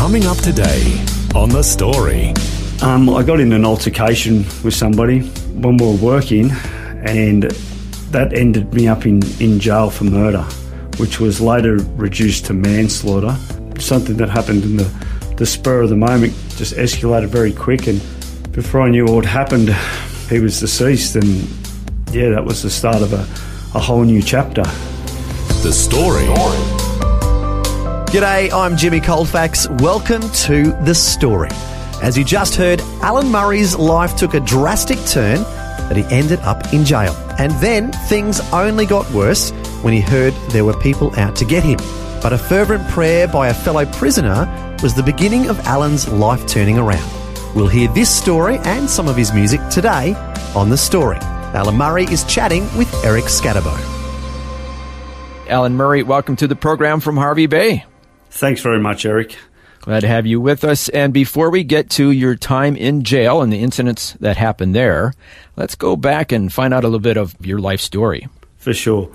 Coming up today on The Story. Um, I got in an altercation with somebody when we were working, and that ended me up in, in jail for murder, which was later reduced to manslaughter. Something that happened in the, the spur of the moment just escalated very quick, and before I knew what happened, he was deceased, and yeah, that was the start of a, a whole new chapter. The Story. G'day, I'm Jimmy Colfax. Welcome to The Story. As you just heard, Alan Murray's life took a drastic turn that he ended up in jail. And then things only got worse when he heard there were people out to get him. But a fervent prayer by a fellow prisoner was the beginning of Alan's life turning around. We'll hear this story and some of his music today on The Story. Alan Murray is chatting with Eric Scatterbo. Alan Murray, welcome to the program from Hervey Bay. Thanks very much, Eric. Glad to have you with us. And before we get to your time in jail and the incidents that happened there, let's go back and find out a little bit of your life story. For sure.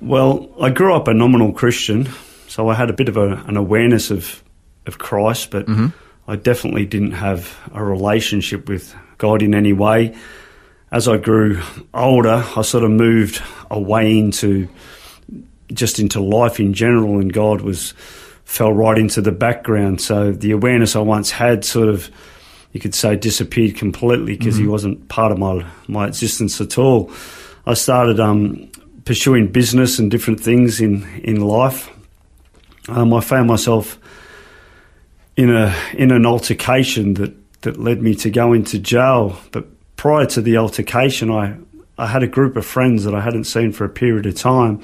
Well, I grew up a nominal Christian, so I had a bit of a, an awareness of, of Christ, but mm-hmm. I definitely didn't have a relationship with God in any way. As I grew older, I sort of moved away into just into life in general, and God was fell right into the background. So the awareness I once had sort of, you could say, disappeared completely because mm-hmm. he wasn't part of my my existence at all. I started um, pursuing business and different things in in life. Um, I found myself in a in an altercation that that led me to go into jail. But prior to the altercation, I I had a group of friends that I hadn't seen for a period of time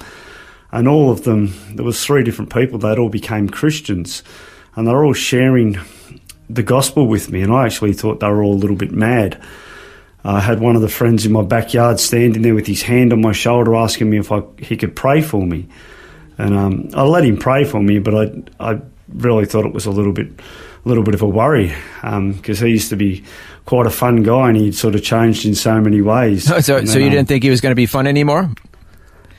and all of them, there was three different people. They'd all became Christians, and they're all sharing the gospel with me. And I actually thought they were all a little bit mad. I had one of the friends in my backyard standing there with his hand on my shoulder, asking me if I, he could pray for me. And um, I let him pray for me, but I, I really thought it was a little bit, a little bit of a worry because um, he used to be quite a fun guy, and he'd sort of changed in so many ways. so, so, then, so you um, didn't think he was going to be fun anymore?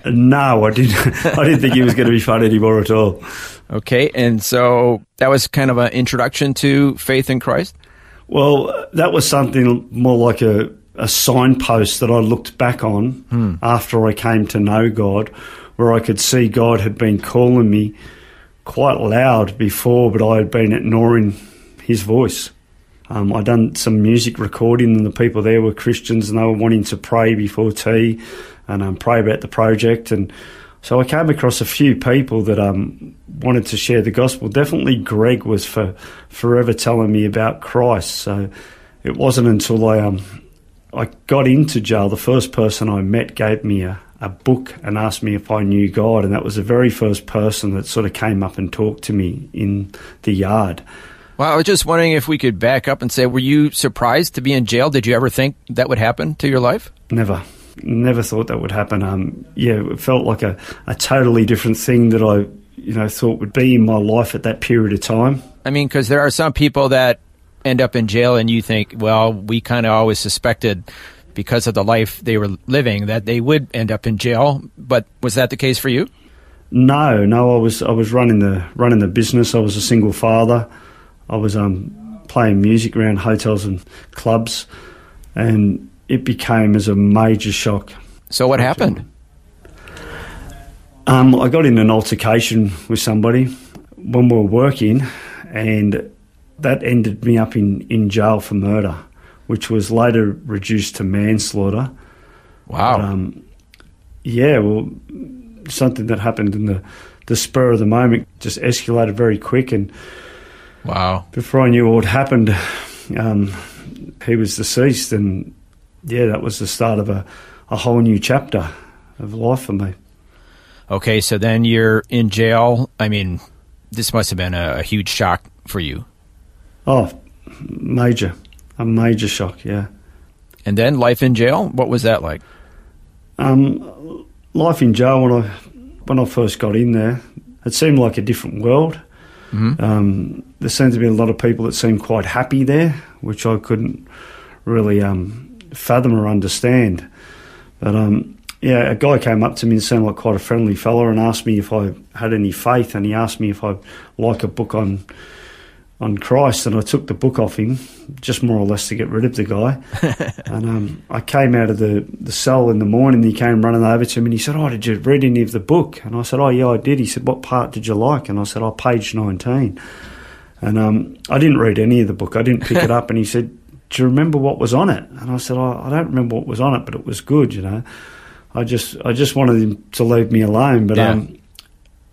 No, I didn't. I didn't think he was going to be fun anymore at all. Okay, and so that was kind of an introduction to faith in Christ. Well, that was something more like a, a signpost that I looked back on hmm. after I came to know God, where I could see God had been calling me quite loud before, but I had been ignoring His voice. Um, I'd done some music recording, and the people there were Christians, and they were wanting to pray before tea and um, pray about the project. And so I came across a few people that um, wanted to share the gospel. Definitely, Greg was for forever telling me about Christ. So it wasn't until I um, I got into jail, the first person I met gave me a, a book and asked me if I knew God, and that was the very first person that sort of came up and talked to me in the yard. Well, I was just wondering if we could back up and say, were you surprised to be in jail? Did you ever think that would happen to your life? Never. Never thought that would happen. Um, yeah, it felt like a, a totally different thing that I, you know, thought would be in my life at that period of time. I mean, because there are some people that end up in jail, and you think, well, we kind of always suspected because of the life they were living that they would end up in jail. But was that the case for you? No, no. I was I was running the running the business. I was a single father. I was um, playing music around hotels and clubs, and it became as a major shock. So what happened? Um, I got in an altercation with somebody when we were working, and that ended me up in, in jail for murder, which was later reduced to manslaughter. Wow. But, um, yeah, well, something that happened in the, the spur of the moment just escalated very quick, and wow. Before I knew what happened, um, he was deceased, and yeah, that was the start of a, a whole new chapter of life for me. Okay, so then you're in jail. I mean, this must have been a, a huge shock for you. Oh, major, a major shock. Yeah. And then life in jail. What was that like? Um, life in jail when I when I first got in there, it seemed like a different world. Um, there seemed to be a lot of people that seemed quite happy there, which I couldn't really um, fathom or understand. But um, yeah, a guy came up to me and seemed like quite a friendly fella and asked me if I had any faith, and he asked me if I'd like a book on on Christ, and I took the book off him, just more or less to get rid of the guy. and um, I came out of the, the cell in the morning, and he came running over to me, and he said, "Oh, did you read any of the book?" And I said, "Oh, yeah, I did." He said, "What part did you like?" And I said, "Oh, page 19." And um, I didn't read any of the book. I didn't pick it up, and he said, "Do you remember what was on it?" And I said, oh, "I don't remember what was on it, but it was good." You know, I just I just wanted him to leave me alone, but Yeah. um,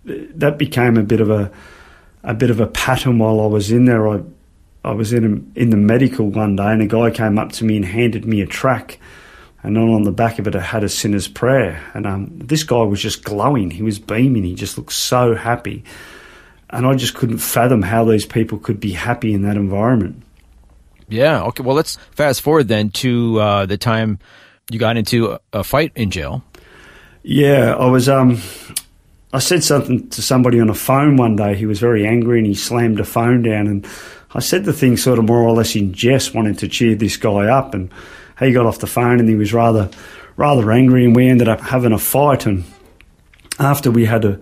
that became a bit of a a bit of a pattern while I was in there. I I was in a, in the medical one day, and a guy came up to me and handed me a track, and on, on the back of it, it had a sinner's prayer. And um, this guy was just glowing. He was beaming. He just looked so happy, and I just couldn't fathom how these people could be happy in that environment. Yeah. Okay. Well, let's fast forward then to uh, the time you got into a, a fight in jail. Yeah, I was. Um, I said something to somebody on a phone one day. He was very angry and he slammed a phone down. And I said the thing sort of more or less in jest, wanting to cheer this guy up. And he got off the phone and he was rather, rather angry. And we ended up having a fight. And after we had a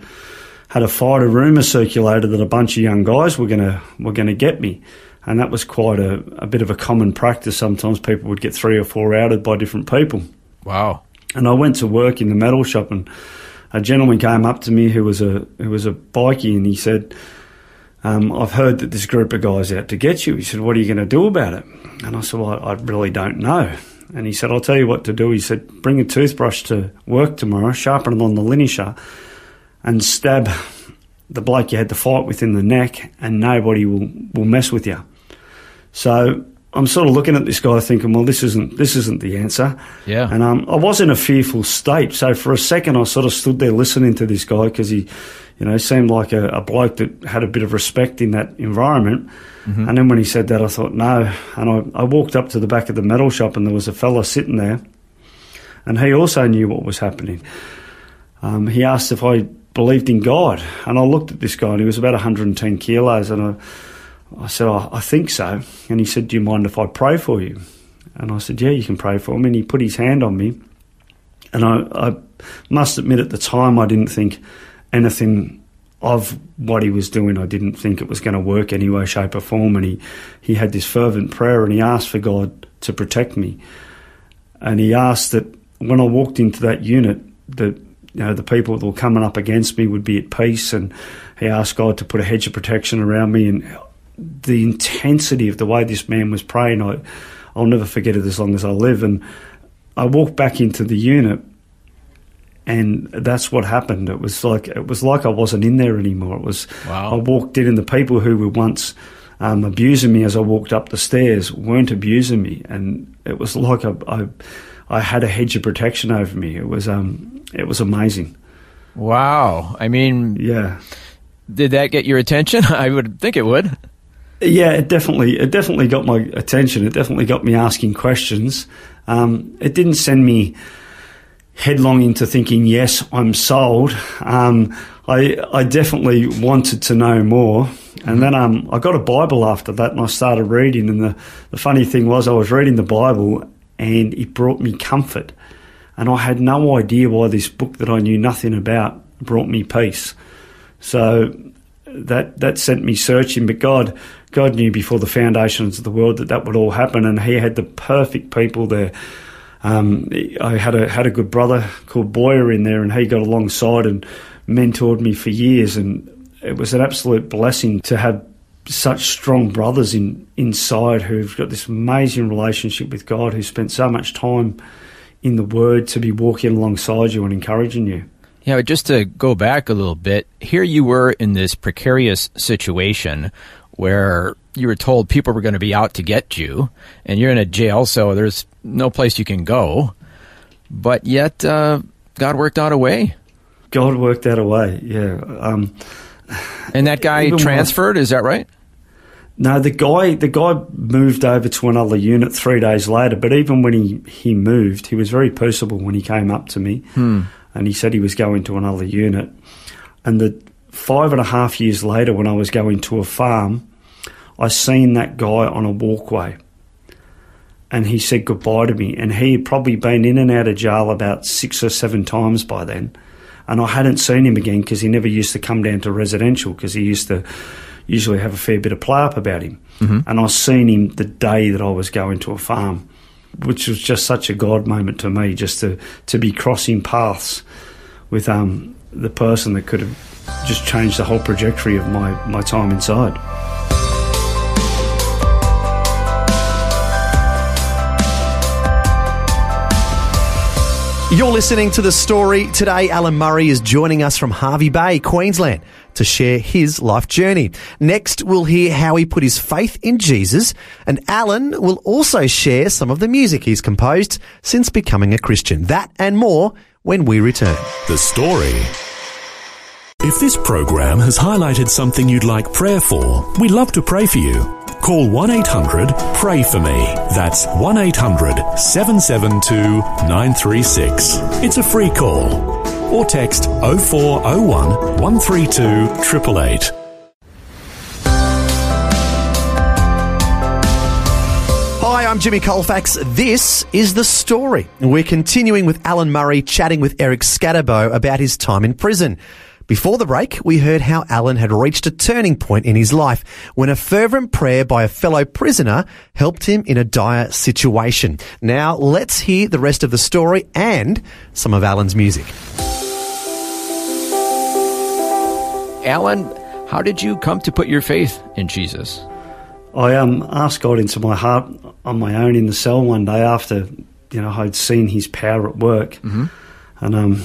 had a fight, a rumor circulated that a bunch of young guys were gonna were gonna get me. And that was quite a, a bit of a common practice. Sometimes people would get three or four outed by different people. Wow. And I went to work in the metal shop, and a gentleman came up to me who was a who was a bikie, and he said, um, "I've heard that this group of guys out to get you." He said, "What are you going to do about it?" And I said, "Well, I, I really don't know." And he said, "I'll tell you what to do." He said, "Bring a toothbrush to work tomorrow, sharpen it on the linisher, and stab the bloke you had to fight with in the neck, and nobody will will mess with you." So I'm sort of looking at this guy, thinking, "Well, this isn't this isn't the answer." Yeah. And um, I was in a fearful state. So for a second, I sort of stood there listening to this guy because he, you know, seemed like a, a bloke that had a bit of respect in that environment. And then when he said that, I thought, no. And I, I walked up to the back of the metal shop, and there was a fella sitting there, and he also knew what was happening. Um, he asked if I believed in God, and I looked at this guy, and he was about 110 kilos, and I, I said, oh, I think so. And he said, Do you mind if I pray for you? And I said, Yeah, you can pray for me. And he put his hand on me. And I, I must admit, at the time, I didn't think anything of what he was doing. I didn't think it was going to work any way, shape, or form. And he, he had this fervent prayer and he asked for God to protect me. And he asked that when I walked into that unit, that you know the people that were coming up against me would be at peace. And he asked God to put a hedge of protection around me. And the intensity of the way this man was praying, I, I'll never forget it as long as I live. And I walked back into the unit, and that's what happened. It was like it was like I wasn't in there anymore. It was Wow. I walked in, and the people who were once um, abusing me as I walked up the stairs weren't abusing me, and it was like I, I, I had a hedge of protection over me. It was um, it was amazing. Wow. I mean, Yeah. did that get your attention? I would think it would. Yeah, it definitely it definitely got my attention. It definitely got me asking questions. Um, it didn't send me headlong into thinking, yes, I'm sold. Um, I I definitely wanted to know more, and then um, I got a Bible after that, and I started reading. And the the funny thing was, I was reading the Bible, and it brought me comfort, and I had no idea why this book that I knew nothing about brought me peace. So that that sent me searching. But God, God knew before the foundations of the world that that would all happen, and He had the perfect people there. Um, I had a had a good brother called Boyer in there, and he got alongside and mentored me for years, and it was an absolute blessing to have such strong brothers in inside who've got this amazing relationship with God, who spent so much time in the Word to be walking alongside you and encouraging you. Yeah, but just to go back a little bit, here you were in this precarious situation where you were told people were going to be out to get you, and you're in a jail, so there's no place you can go. But yet, uh, God worked out a way. God worked out a way, yeah. Um, And that guy transferred, is that right? No, the guy the guy moved over to another unit three days later. But even when he, he moved, he was very personable when he came up to me, Hmm. And he said he was going to another unit. And the five and a half years later, when I was going to a farm, I seen that guy on a walkway, and he said goodbye to me. And he had probably been in and out of jail about six or seven times by then, and I hadn't seen him again because he never used to come down to residential because he used to usually have a fair bit of play up about him. Mm-hmm. And I seen him the day that I was going to a farm, which was just such a God moment to me, just to, to be crossing paths with um, the person that could have just changed the whole trajectory of my, my time inside. You're listening to the story. Today, Alan Murray is joining us from Hervey Bay, Queensland, to share his life journey. Next, we'll hear how he put his faith in Jesus, and Alan will also share some of the music he's composed since becoming a Christian. That and more when we return. The story. If this program has highlighted something you'd like prayer for, we'd love to pray for you. Call 1 800 Pray For Me. That's 1 800 772 936. It's a free call. Or text 0401 132 888. Hi, I'm Jimmy Colfax. This is The Story. We're continuing with Alan Murray chatting with Eric Scatterbo about his time in prison. Before the break, we heard how Alan had reached a turning point in his life when a fervent prayer by a fellow prisoner helped him in a dire situation. Now, let's hear the rest of the story and some of Alan's music. Alan, how did you come to put your faith in Jesus? I um, asked God into my heart on my own in the cell one day after you know I'd seen His power at work, and um,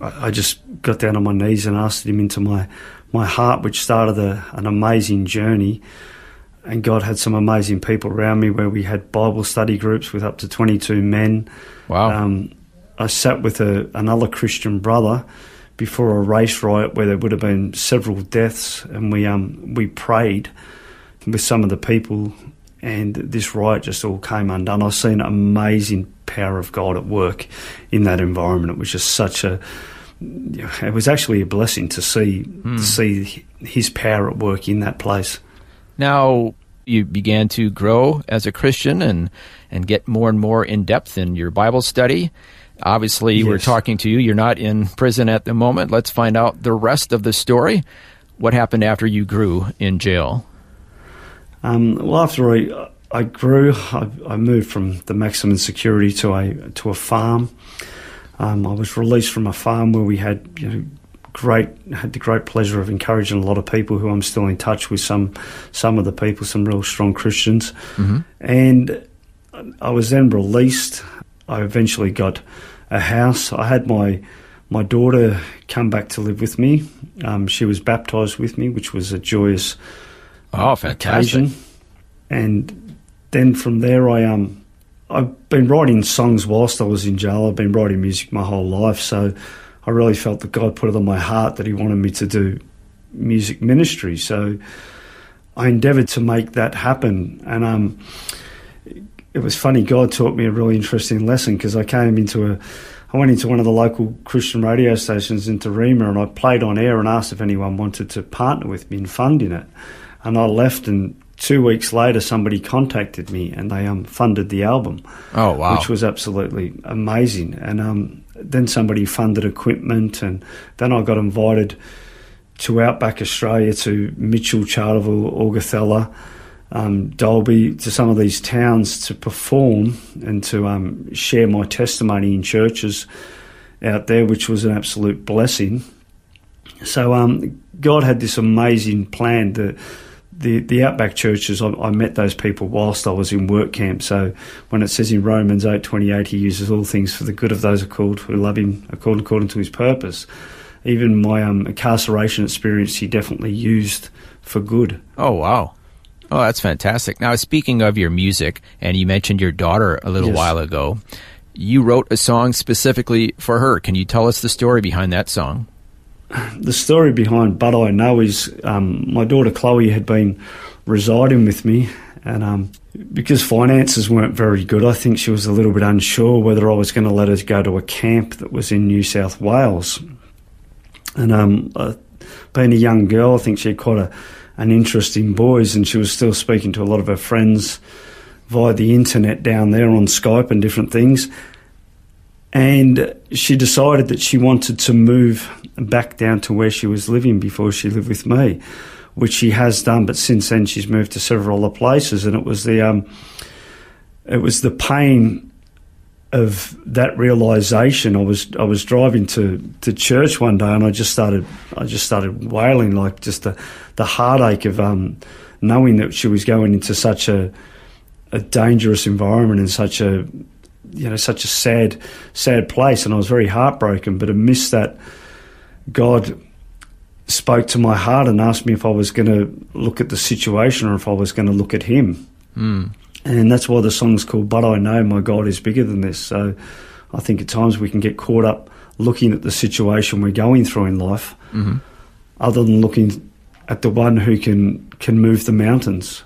I, just got down on my knees and asked Him into my my heart, which started a, an amazing journey. And God had some amazing people around me where we had Bible study groups with up to twenty two men. Wow. Um, I sat with a, another Christian brother before a race riot where there would have been several deaths, and we um, we prayed with some of the people, and this riot just all came undone. I've seen amazing power of God at work in that environment. It was just such a it was actually a blessing to see to see His power at work in that place. Now you began to grow as a Christian and and get more and more in depth in your Bible study. Obviously, we're talking to you. You're not in prison at the moment. Let's find out the rest of the story. What happened after you grew in jail? Um, well, after I, I grew, I, I moved from the maximum security to a to a farm. Um, I was released from a farm where we had you know great had the great pleasure of encouraging a lot of people who I'm still in touch with some some of the people, some real strong Christians, and I was then released. I eventually got a house. I had my my daughter come back to live with me. Um, she was baptised with me, which was a joyous Oh, fantastic. occasion. And then from there, I um, I've been writing songs whilst I was in jail. I've been writing music my whole life, so I really felt that God put it on my heart that He wanted me to do music ministry. So I endeavoured to make that happen, and um, it was funny. God taught me a really interesting lesson because I came into a I went into one of the local Christian radio stations in Tarima and I played on air and asked if anyone wanted to partner with me in funding it. And I left and two weeks later somebody contacted me and they um, funded the album. Oh, wow. Which was absolutely amazing. And um, then somebody funded equipment and then I got invited to Outback Australia to Mitchell, Charleville, Augathella, um, Dalby, to some of these towns to perform and to um, share my testimony in churches out there, which was an absolute blessing. So um, God had this amazing plan. The the, the outback churches, I, I met those people whilst I was in work camp. So when it says in Romans eight twenty eight, He uses all things for the good of those who are called who love Him according according to His purpose. Even my um, incarceration experience, He definitely used for good. Oh, wow. Oh, that's fantastic. Now, speaking of your music, and you mentioned your daughter a little Yes. while ago, you wrote a song specifically for her. Can you tell us the story behind that song? the story behind But I Know is um, my daughter Chloe had been residing with me, and um, because finances weren't very good, I think she was a little bit unsure whether I was going to let her go to a camp that was in New South Wales. And um, uh, being a young girl, I think she had quite a, an interest in boys, and she was still speaking to a lot of her friends via the internet down there on Skype and different things. And she decided that she wanted to move back down to where she was living before she lived with me, which she has done. But since then, she's moved to several other places, and it was the um, it was the pain of that realization. I was I was driving to, to church one day, and I just started I just started wailing like just the the heartache of um, knowing that she was going into such a a dangerous environment and such a you know such a sad sad place and I was very heartbroken but amidst that God spoke to my heart and asked me if I was going to look at the situation or if I was going to look at him. Mm. and that's why the song's called But I Know My God is Bigger Than This. So I think at times we can get caught up looking at the situation we're going through in life hmm other than looking at the one who can can move the mountains.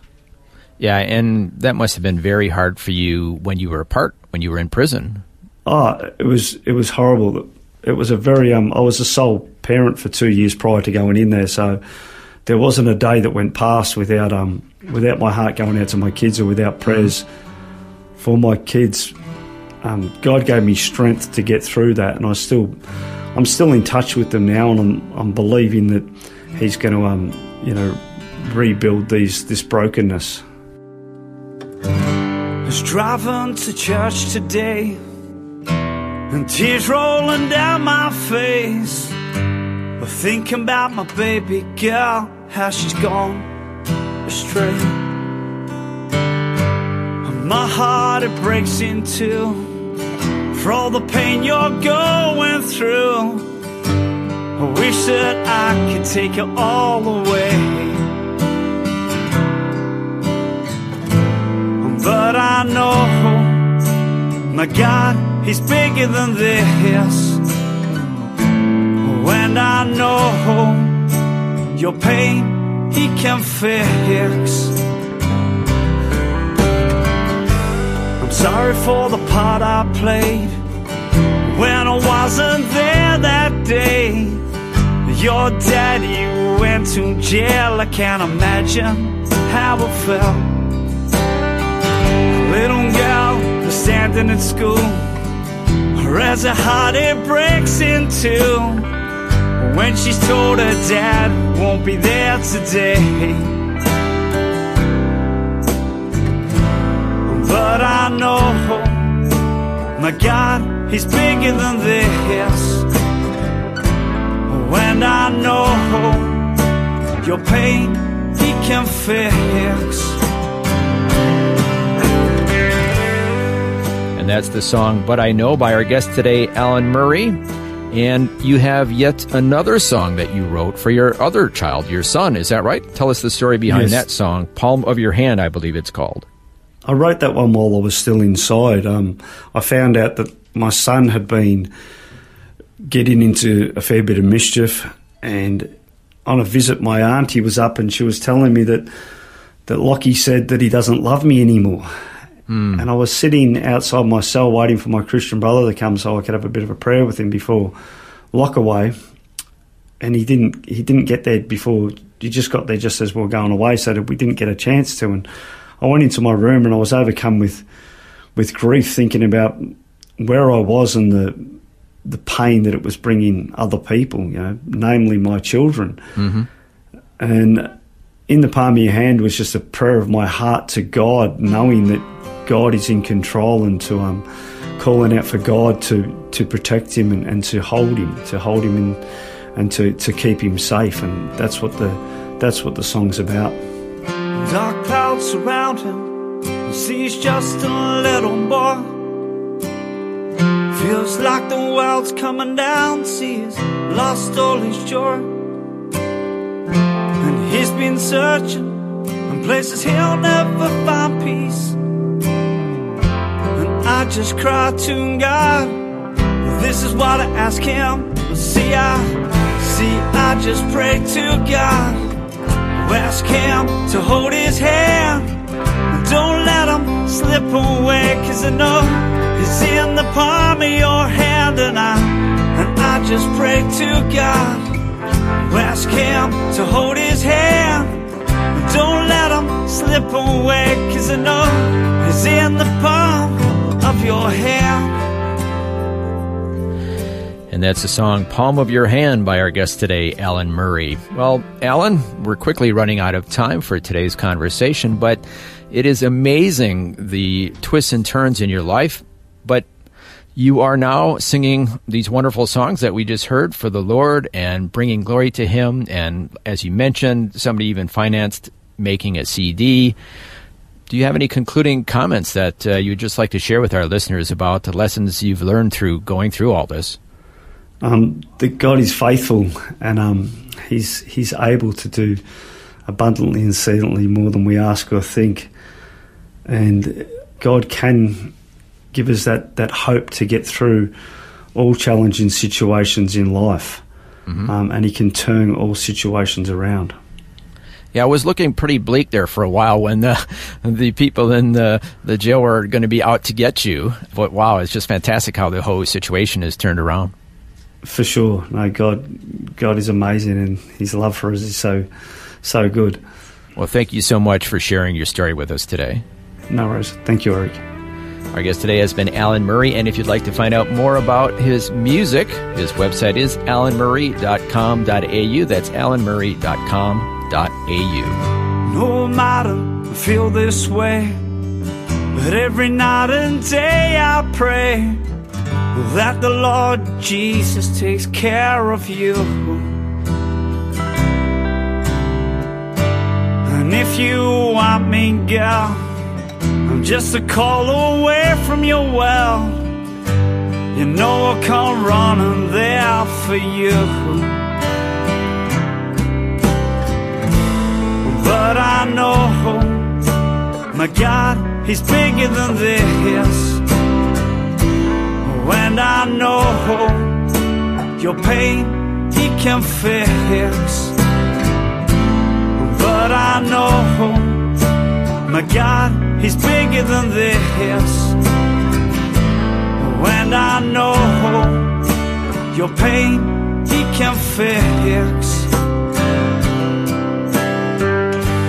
Yeah, and that must have been very hard for you when you were apart, when you were in prison. Oh, it was it was horrible. It was a very um. I was a sole parent for two years prior to going in there, so there wasn't a day that went past without um without my heart going out to my kids or without prayers for my kids. Um, God gave me strength to get through that, and I still I'm still in touch with them now, and I'm I'm believing that He's going to um you know rebuild these this brokenness. Was driving to church today and tears rolling down my face. But thinking about my baby girl, how she's gone astray. And my heart it breaks in two for all the pain you're going through. I wish that I could take it all away. But I know my God, He's bigger than this. And I know your pain He can fix. I'm sorry for the part I played when I wasn't there that day. Your daddy went to jail. I can't imagine how it felt standing at school her as her heart it breaks in two. When she's told her dad won't be there today. But I know my God he's bigger than this. And I know your pain he can fix And that's the song But I Know by our guest today, Alan Murray. And you have yet another song that you wrote for your other child, your son. Is that right? Tell us the story behind Yes. that song, Palm of Your Hand, I believe it's called. I wrote that one while I was still inside. Um, I found out that my son had been getting into a fair bit of mischief, and on a visit, my auntie was up and she was telling me that that Lockie said that he doesn't love me anymore. Mm. And I was sitting outside my cell waiting for my Christian brother to come so I could have a bit of a prayer with him before lock away. And he didn't. He didn't get there before. He just got there just as we were going away, so that we didn't get a chance to. And I went into my room and I was overcome with with grief, thinking about where I was and the the pain that it was bringing other people. You know, namely my children. Mm-hmm. And in the palm of your hand was just a prayer of my heart to God, knowing that God is in control and to um, calling out for God to, to protect him and, and to hold him, to hold him in, and to, to keep him safe. And that's what the that's what the song's about. Dark clouds surround him. He sees just a little boy. Feels like the world's coming down. Sees lost all his joy. And he's been searching in places he'll never find peace. I just cry to God. This is what I ask him. See, I See, I just pray to God, ask Him to hold His hand. Don't let him slip away, cause I know he's in the palm of your hand, and I, and I just pray to God, ask him to hold his hand. Don't let him slip away, cause I know he's in the palm of your hand. And that's the song Palm of Your Hand by our guest today, Alan Murray. Well, Alan, we're quickly running out of time for today's conversation, but it is amazing the twists and turns in your life, but you are now singing these wonderful songs that we just heard for the Lord and bringing glory to Him. And as you mentioned, somebody even financed making a CD. Do you have any concluding comments that uh, you'd just like to share with our listeners about the lessons you've learned through going through all this? Um, that God is faithful and um, He's He's able to do abundantly and exceedingly more than we ask or think and God can give us that, that hope to get through all challenging situations in life, mm-hmm. um, and He can turn all situations around. Yeah, I was looking pretty bleak there for a while when the uh, the people in the the jail were going to be out to get you. But wow, it's just fantastic how the whole situation has turned around. For sure, no, God, God is amazing, and His love for us is so so good. Well, thank you so much for sharing your story with us today. No worries. Thank you, Eric. Our guest today has been Alan Murray, and if you'd like to find out more about his music, his website is alanmurray.com.au. That's alanmurray.com.au. No matter I feel this way, but every night and day I pray that the Lord Jesus takes care of you. And if you want me, girl, I'm just a call away from your well. You know I'll come running there for you. God, He's bigger than this. And I know your pain He can fix. But I know my God He's bigger than this. And I know your pain he can fix.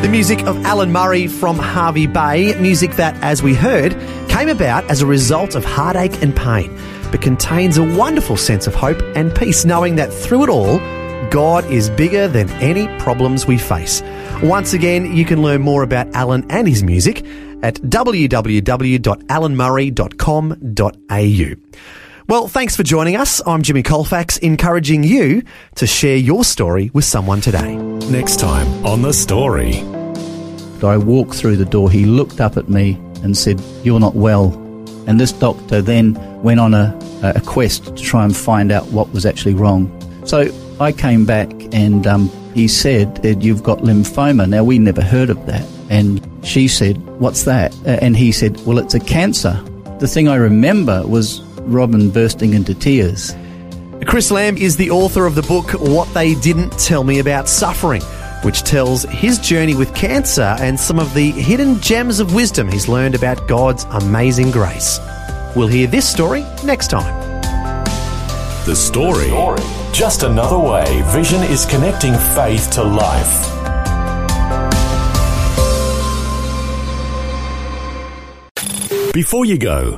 The music of Alan Murray from Hervey Bay, music that, as we heard, came about as a result of heartache and pain, but contains a wonderful sense of hope and peace, knowing that through it all, God is bigger than any problems we face. Once again, you can learn more about Alan and his music at www.alanmurray.com.au. Well, thanks for joining us. I'm Jimmy Colfax, encouraging you to share your story with someone today. Next time on The Story. I walked through the door. He looked up at me and said, You're not well. And this doctor then went on a, a quest to try and find out what was actually wrong. So I came back and um, he said, You've got lymphoma. Now, we never heard of that. And she said, What's that? And he said, Well, it's a cancer. The thing I remember was Robin bursting into tears. Chris Lamb is the author of the book What They Didn't Tell Me About Suffering, which tells his journey with cancer and some of the hidden gems of wisdom he's learned about God's amazing grace. We'll hear this story next time. The story. Just another way Vision is connecting faith to life. Before you go,